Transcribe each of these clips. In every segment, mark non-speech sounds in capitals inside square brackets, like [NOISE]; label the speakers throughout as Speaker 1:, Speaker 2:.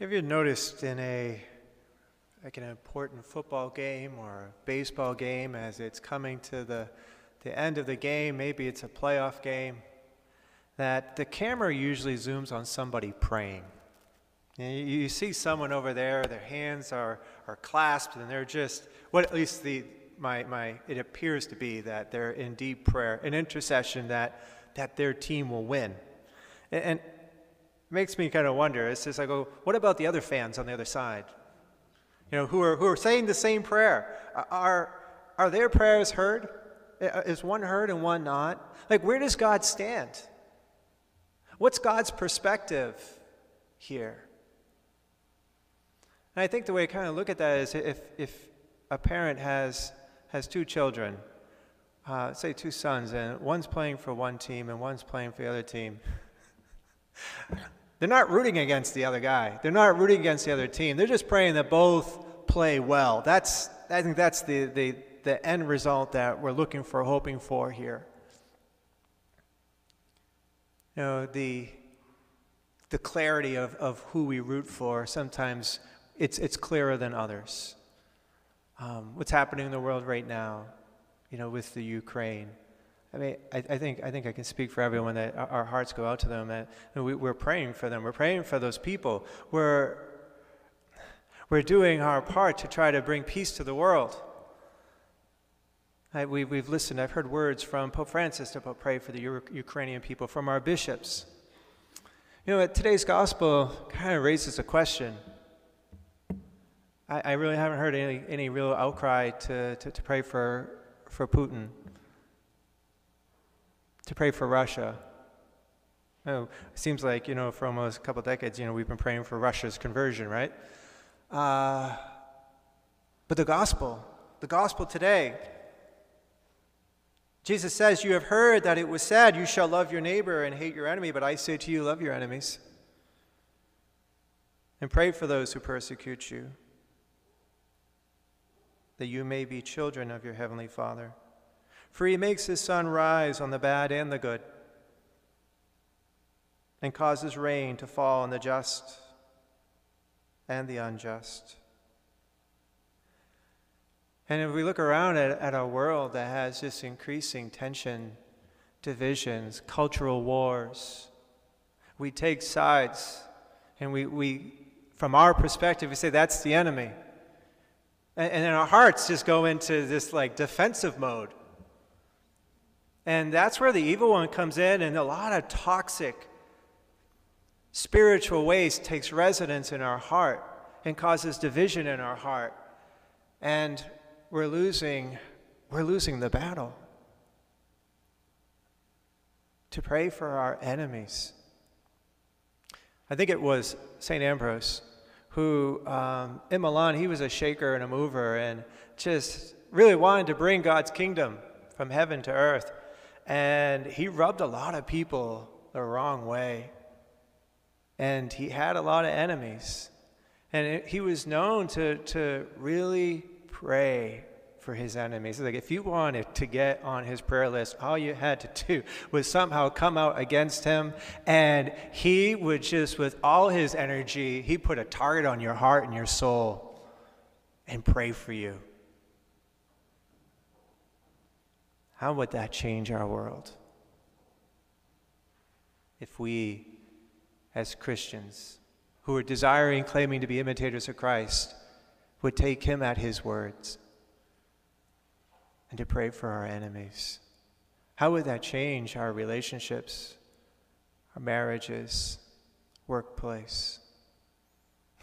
Speaker 1: Have you noticed in a like an important football game or a baseball game as it's coming to the, the end of the game, maybe it's a playoff game, that the camera usually zooms on somebody praying. You, you see someone over there, their hands are, are clasped, and they're just, what at least the, my, my, it appears to be that they're in deep prayer, an intercession that, that their team will win. And, and makes me kind of wonder, it's just I go, what about the other fans on the other side? You know, who are, who are saying the same prayer. Are, are their prayers heard? Is one heard and one not? Like, where does God stand? What's God's perspective here? And I think the way I kind of look at that is if, if a parent has, has two children, uh, say two sons, and one's playing for one team and one's playing for the other team, [LAUGHS] they're not rooting against the other guy. They're not rooting against the other team. They're just praying that both play well. That's, I think that's the, the, the end result that we're looking for, hoping for here. You know, the, the clarity of, of who we root for, sometimes it's, it's clearer than others. Um, what's happening in the world right now, you know, with the Ukraine. I mean, I, I, think, I think I can speak for everyone that our hearts go out to them, and we, we're praying for them. We're praying for those people. We're, we're doing our part to try to bring peace to the world. I, we, we've listened, I've heard words from Pope Francis to pray for the U- Ukrainian people, from our bishops. You know, today's gospel kind of raises a question. I, I really haven't heard any, any real outcry to, to, to pray for, for Putin to pray for Russia. Oh, it seems like, you know, for almost a couple decades, you know, we've been praying for Russia's conversion, right? Uh, but the gospel, the gospel today, Jesus says, You have heard that it was said, You shall love your neighbor and hate your enemy, but I say to you, love your enemies. And pray for those who persecute you, that you may be children of your heavenly Father. For he makes his sun rise on the bad and the good, and causes rain to fall on the just and the unjust. And if we look around at, at our world that has this increasing tension, divisions, cultural wars, we take sides and we, we from our perspective, we say that's the enemy. And, and then our hearts just go into this like defensive mode. And that's where the evil one comes in, and a lot of toxic spiritual waste takes residence in our heart and causes division in our heart. And we're losing, we're losing the battle. To pray for our enemies. I think it was St. Ambrose who, um, in Milan, he was a shaker and a mover and just really wanted to bring God's kingdom from heaven to earth. And he rubbed a lot of people the wrong way. And he had a lot of enemies. And it, he was known to, to really pray for his enemies. Like if you wanted to get on his prayer list, all you had to do was somehow come out against him, and he would just, with all his energy, he put a target on your heart and your soul and pray for you. How would that change our world? If we, as Christians, who are desiring, claiming to be imitators of Christ, would take him at his words and to pray for our enemies. How would that change our relationships, our marriages, workplace?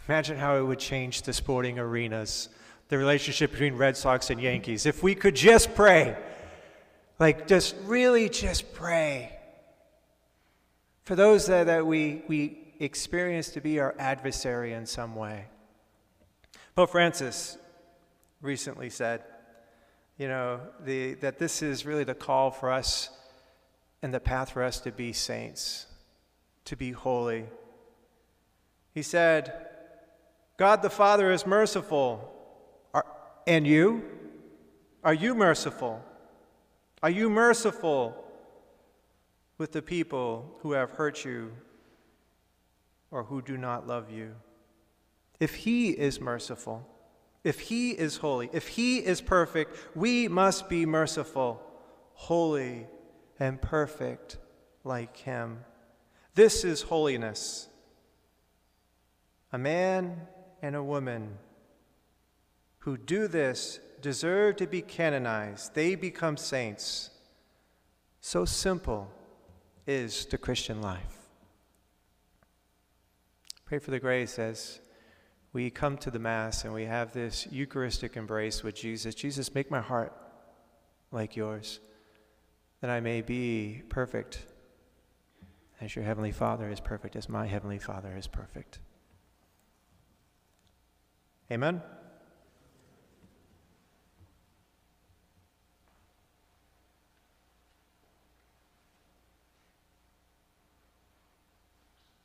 Speaker 1: Imagine how it would change the sporting arenas, the relationship between Red Sox and Yankees. If we could just pray like, just really just pray. For those that, that we, we experience to be our adversary in some way. Pope Francis recently said, you know, the, that this is really the call for us and the path for us to be saints, to be holy. He said, God the Father is merciful. Are, and you? Are you merciful? Are you merciful with the people who have hurt you or who do not love you? If He is merciful, if He is holy, if He is perfect, we must be merciful, holy, and perfect like Him. This is holiness. A man and a woman who do this deserve to be canonized. They become saints. So simple is the Christian life. Pray for the grace as we come to the Mass and we have this Eucharistic embrace with Jesus. Jesus, make my heart like yours, that I may be perfect as your Heavenly Father is perfect, as my Heavenly Father is perfect. Amen.